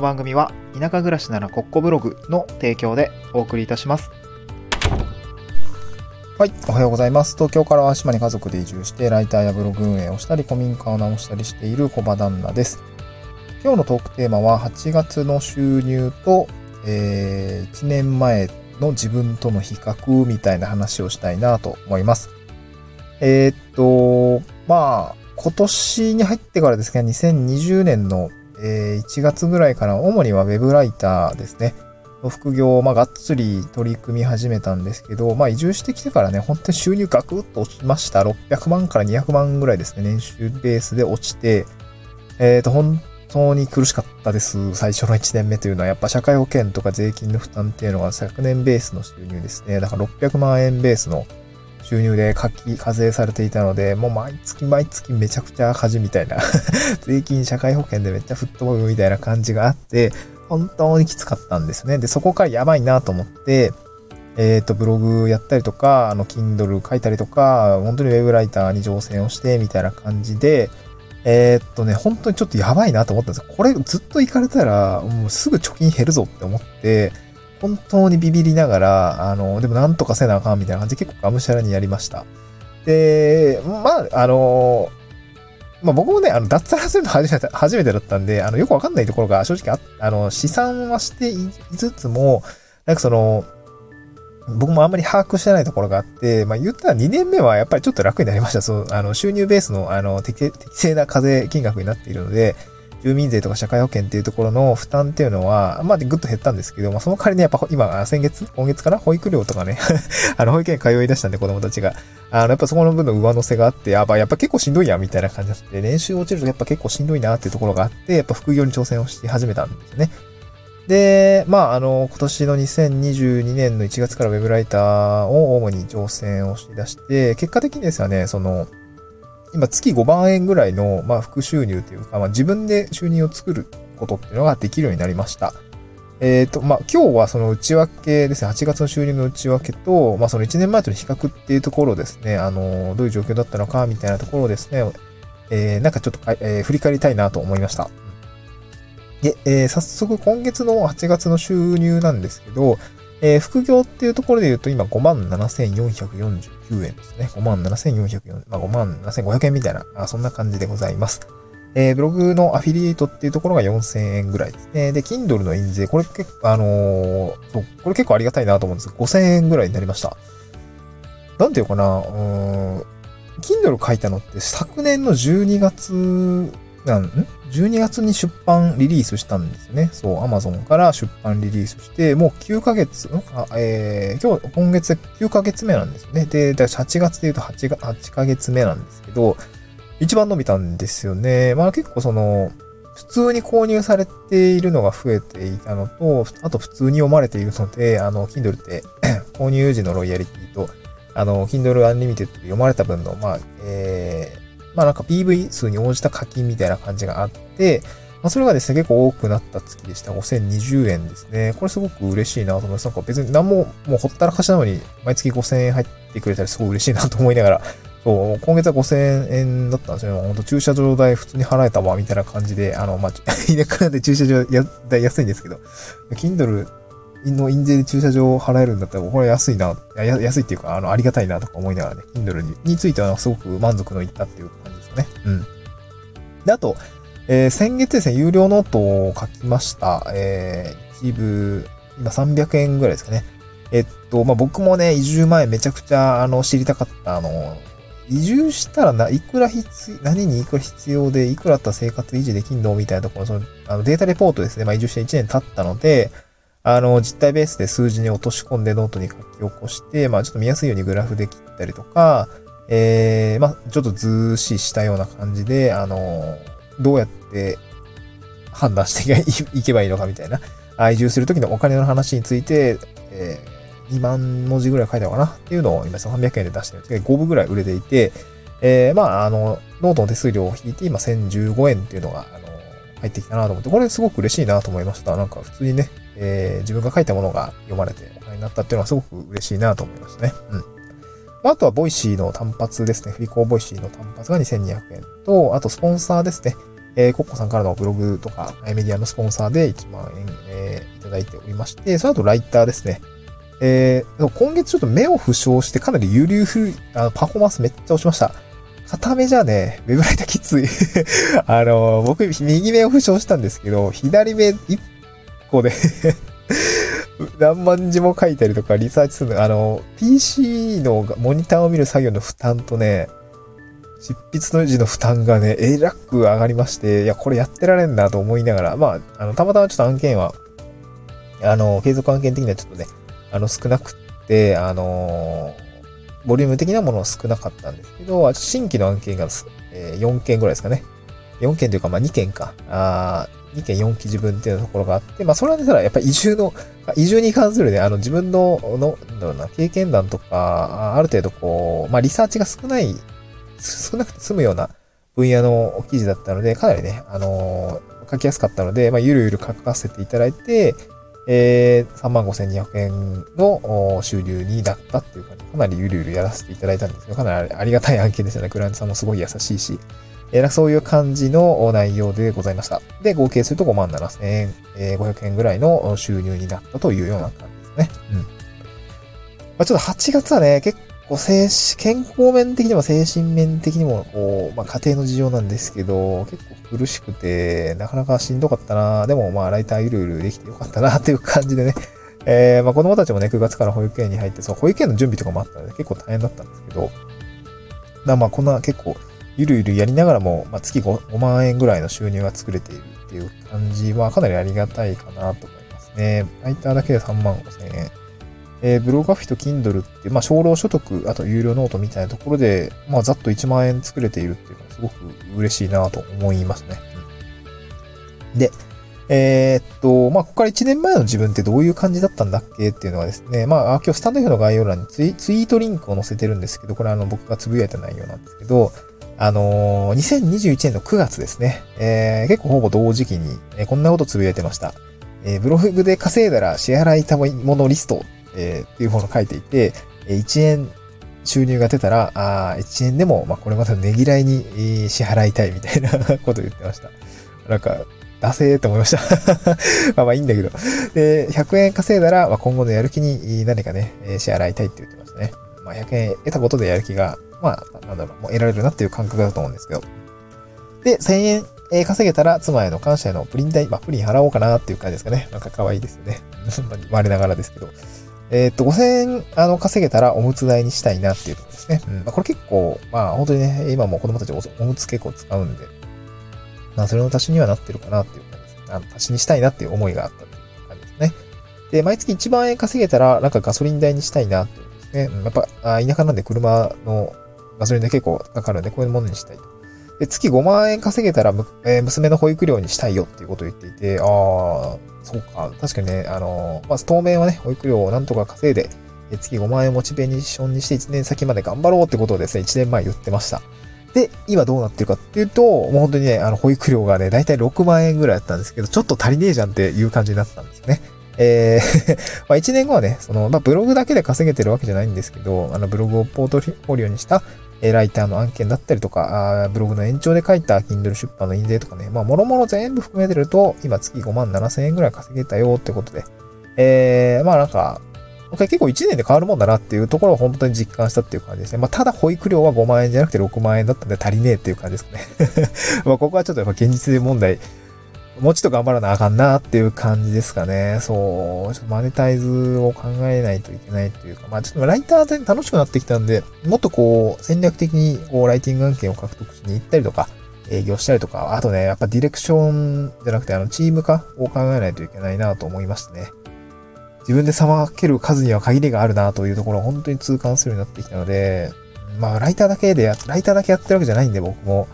の番組は田舎暮らしならコッコブログの提供でお送りいたします。はい、おはようございます。東京からは島に家族で移住して、ライターやブログ運営をしたり、古民家を直したりしている小場旦那です。今日のトークテーマは、8月の収入と、えー、1年前の自分との比較みたいな話をしたいなと思います。えーっと、まあ、今年に入ってからですね、2020年の、えー1月ぐらいから、主にはウェブライターですね。の副業を、まあ、がっつり取り組み始めたんですけど、まあ、移住してきてからね、本当に収入ガクッと落ちました。600万から200万ぐらいですね、年収ベースで落ちて、えっ、と、本当に苦しかったです。最初の1年目というのは、やっぱ社会保険とか税金の負担っていうのが昨年ベースの収入ですね。だから600万円ベースの収入で、課税されていたので、もう毎月毎月めちゃくちゃ赤字みたいな、税金、社会保険でめっちゃ吹っ飛ぶみたいな感じがあって、本当にきつかったんですね。で、そこからやばいなと思って、えっ、と、ブログやったりとか、あの、Kindle 書いたりとか、本当にウェブライターに挑戦をして、みたいな感じで、えっとね、本当にちょっとやばいなと思ったんですよ。これずっと行かれたら、もうすぐ貯金減るぞって思って、本当にビビりながら、あの、でもなんとかせなあかんみたいな感じで結構がむしゃらにやりました。で、まあ、あの、まあ僕もね、あの、脱サラするの初めて、初めてだったんで、あの、よくわかんないところが正直あ、あの、試算はしていつつも、なんかその、僕もあんまり把握してないところがあって、まあ言ったら2年目はやっぱりちょっと楽になりました。そう、あの、収入ベースの、あの、適適正な課税金額になっているので、住民税とか社会保険っていうところの負担っていうのは、まあ、ぐっと減ったんですけど、まあ、その代わりにやっぱ今、先月今月かな？保育料とかね、あの、保育園通い出したんで子供たちが。あの、やっぱそこの分の上乗せがあって、やっぱ、やっぱ結構しんどいや、みたいな感じになって、年収落ちるとやっぱ結構しんどいなっていうところがあって、やっぱ副業に挑戦をし始めたんですね。で、まあ、あの、今年の2022年の1月からウェブライターを主に挑戦をし出して、結果的にですよね、その、今月5万円ぐらいの、まあ、副収入というか、まあ、自分で収入を作ることっていうのができるようになりました。えっ、と、まあ、今日はその内訳ですね、8月の収入の内訳と、まあ、その1年前との比較っていうところですね、あの、どういう状況だったのか、みたいなところですね、えーなんかちょっとか、えー振り返りたいなと思いました。で、えー早速今月の8月の収入なんですけど、えー副業っていうところで言うと今57,449円ですね。57,404、まあ57,500円みたいな、あそんな感じでございます。えーブログのアフィリエイトっていうところが4000円ぐらいですね。で、Kindle の印税、これ結構、あのー、これ結構ありがたいなと思うんですけど、5000円ぐらいになりました。なんていうかな、うーん、Kindle 書いたのって昨年の12月なん、ん ?12 月に出版リリースしたんですね。そう、Amazon から出版リリースして、もう9ヶ月、あえー、今日、今月9ヶ月目なんですよね。で、だ8月で言うと8が8ヶ月目なんですけど、一番伸びたんですよね。まあ結構その、普通に購入されているのが増えていたのと、あと普通に読まれているので、あの、Kindle って 購入時のロイヤリティと、あの、Kindle Unlimited で読まれた分の、まあ、えー、まあなんか PV 数に応じた課金みたいな感じがあって、まあそれがですね、結構多くなった月でした。5020円ですね。これすごく嬉しいなと思います。なんか別に何も、もうほったらかしなのに、毎月5000円入ってくれたりすごい嬉しいなと思いながら、そう、今月は5000円だったんですよ。ほんと駐車場代普通に払えたわ、みたいな感じで、あの、まあ、田舎なんで駐車場や代安いんですけど、Kindle の印税で駐車場を払えるんだったら、これ安いな、安いっていうか、あの、ありがたいなとか思いながらね、Kindle にについてはすごく満足のいったっていう感じですよね。うん。で、あと、えー先月ですね、有料ノートを書きました。えー一部、今300円ぐらいですかね。えっと、まあ、僕もね、移住前めちゃくちゃ、あの、知りたかった、あの、移住したらな、いくら必、何にいくら必要で、いくらだったら生活維持できんの？みたいなところ、その、あの、データレポートですね。まあ、移住して1年経ったので、あの、実体ベースで数字に落とし込んでノートに書き起こして、まあ、ちょっと見やすいようにグラフで切ったりとか、えー、まあ、ちょっと図示したような感じで、あの、どうやって判断していけばいいのかみたいな、あ移住するときのお金の話について、えー、2万文字ぐらい書いたのかなっていうのを今300円で出してるんですけど、5部ぐらい売れていて、えー、まあ、あの、ノートの手数料を引いて今1015円っていうのが、あの、入ってきたなと思って、これすごく嬉しいなと思いました。なんか普通にね、えー自分が書いたものが読まれてお金になったっていうのはすごく嬉しいなと思いましたね。うん。まあ、あとは、 Voicy の単発ですね。振り子 Voicy の単発が2200円と、あと、スポンサーですね。えー、コッコさんからのブログとか、メディアのスポンサーで1万円、えー、いただいておりまして、その後ライターですね。えー、今月ちょっと目を負傷してかなり有流不、あの、パフォーマンスめっちゃ落ちました。片目じゃね、ウェブライターきつい あの、僕、右目を負傷したんですけど、左目一個で 何万字も書いたりとかリサーチするの、あの、PC のモニターを見る作業の負担とね、執筆の時の負担がね、えらく上がりまして、いや、これやってられんなと思いながら、まあ、あの、たまたまちょっと案件は、あの、継続案件的にはちょっとね、あの、少なくって、あのボリューム的なものは少なかったんですけど、新規の案件が、えー、4件ぐらいですかね。4件というか、まあ2件か。あ2件4記事分っていうところがあって、まあそれはね、ただやっぱり移住の、移住に関するね、あの自分の、の、なんだろうな、経験談とか、ある程度こう、まあリサーチが少ない、少なくて済むような分野の記事だったので、かなりね、あのー、書きやすかったので、まあゆるゆる書かせていただいて、えー、35,200円の収入になったっていう感じかなりゆるゆるやらせていただいたんですけど、かなりありがたい案件でしたね。クライアントさんもすごい優しいし、えー、そういう感じの内容でございました。で、合計すると57,000円、えー、500円ぐらいの収入になったというような感じですね。うん。まあ、ちょっと8月はね、結構精神、健康面的にも精神面的にも、こう、まあ、家庭の事情なんですけど、結構苦しくて、なかなかしんどかったなでも、まあ、ライターゆるゆるできてよかったなっていう感じでね、えー、まあ子供たちもね、9月から保育園に入って、そう、保育園の準備とかもあったので結構大変だったんですけど、だまあこんな結構、ゆるゆるやりながらも、まあ、月 5, 5万円ぐらいの収入が作れているっていう感じはかなりありがたいかなと思いますね。ライターだけで3万5千円。えー、ブログカフィと Kindle って、まあ、少量所得、あと有料ノートみたいなところで、まあ、ざっと1万円作れているっていうのはすごく嬉しいなと思いますね。で、えー、っと、まあ、ここから1年前の自分ってどういう感じだったんだっけっていうのはですね、まあ、今日スタンド F の概要欄にツイツイートリンクを載せてるんですけど、これあの僕がつぶやいた内容なんですけど、あのー、2021年の9月ですね、えー、結構ほぼ同時期に、えー、こんなことつぶやいてました。えー、ブログで稼いだら支払いたものリスト、えー、っていうものを書いていて、え1円収入が出たら、あ1円でも、まあ、これまでのねぎらいに、えー、支払いたいみたいな こと言ってました。なんか、ダセーって思いました まあまあいいんだけど。で、100円稼いだら、まあ、今後のやる気に何かね、支払いたいって言ってましたね。まあ100円得たことでやる気が、まあ、なんだろう、もう得られるなっていう感覚だと思うんですけど。で、1000円え稼げたら妻への感謝へのプリン代、まあ、プリン払おうかなっていう感じですかね。なんか可愛いですよね。我ながらですけど。えー、っと、5000円、あの、稼げたらおむつ代にしたいなっていうところですね。うん。まあ、これ結構、まあ、本当にね、今も子供たちおむつ結構使うんで、まあ、それの足しにはなってるかなっていう感じですね。あの足しにしたいなっていう思いがあったっていう感じですね。で、毎月1万円稼げたら、なんかガソリン代にしたいなっていうですね。うん、やっぱ、あ田舎なんで車のガソリン代結構かかるんで、こういうものにしたいと。で、月5万円稼げたら、えー、娘の保育料にしたいよっていうことを言っていて、ああ、そうか。確かにね、あの、まず当面はね、保育料をなんとか稼いで、月5万円モチベーションにして1年先まで頑張ろうってことをですね、1年前言ってました。で、今どうなってるかっていうと、もう本当にね、あの、保育料がね、だいたい6万円ぐらいだったんですけど、ちょっと足りねえじゃんっていう感じになったんですよね。えー まあ1年後はね、その、まあブログだけで稼げてるわけじゃないんですけど、あのブログをポートフォリオにした、えライターの案件だったりとか、あブログの延長で書いた Kindle 出版の印税とかね、まあ、もろもろ全部含めてると、今月5万7千円ぐらい稼げたよってことで、えー、まあなんか、結構1年で変わるもんだなっていうところを本当に実感したっていう感じですね。まあ、ただ保育料は5万円じゃなくて6万円だったんで足りねえっていう感じですかね。まあ、ここはちょっとやっぱ現実問題、もうちょっと頑張らなあかんなっていう感じですかね。そう、ちょっとマネタイズを考えないといけないっていうか、まあちょっとライターで楽しくなってきたんで、もっとこう、戦略的にこう、ライティング案件を獲得しに行ったりとか、営業したりとか、あとね、やっぱディレクションじゃなくて、あの、チーム化を考えないといけないなと思いましたね。自分でさまける数には限りがあるなというところを本当に痛感するようになってきたので、まあ、ライターだけでや、ライターだけやってるわけじゃないんで、僕も。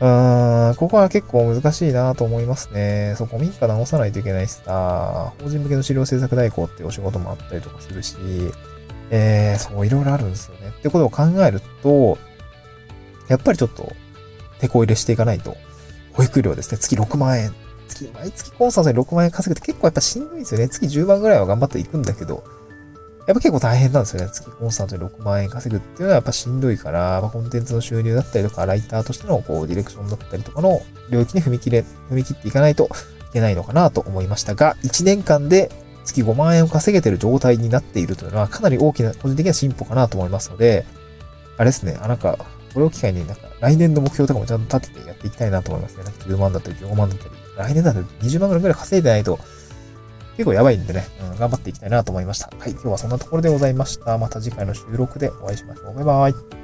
うーん、ここは結構難しいなと思いますね。そう、古民家直さないといけないしさ、法人向けの資料制作代行ってお仕事もあったりとかするし、えー、そう、いろいろあるんですよね。ってことを考えると、やっぱりちょっと、手こ入れしていかないと、保育料ですね、月6万円。月、毎月コンサートで6万円稼ぐって結構やっぱしんどいんですよね。月10万ぐらいは頑張っていくんだけど、やっぱ結構大変なんですよね。月コンスタントに6万円稼ぐっていうのはやっぱしんどいから、まあ、コンテンツの収入だったりとか、ライターとしてのこうディレクションだったりとかの領域に踏み切れ、踏み切っていかないといけないのかなと思いましたが、1年間で月5万円を稼げてる状態になっているというのはかなり大きな個人的な進歩かなと思いますので、あれですね、あなんか、これを機会になんか来年の目標とかもちゃんと立ててやっていきたいなと思いますね。なんか10万だったり15万だったり、来年だと20万ぐらい稼いでないと結構やばいんでね、うん、頑張っていきたいなと思いました。はい、今日はそんなところでございました。また次回の収録でお会いしましょう。バイバイ。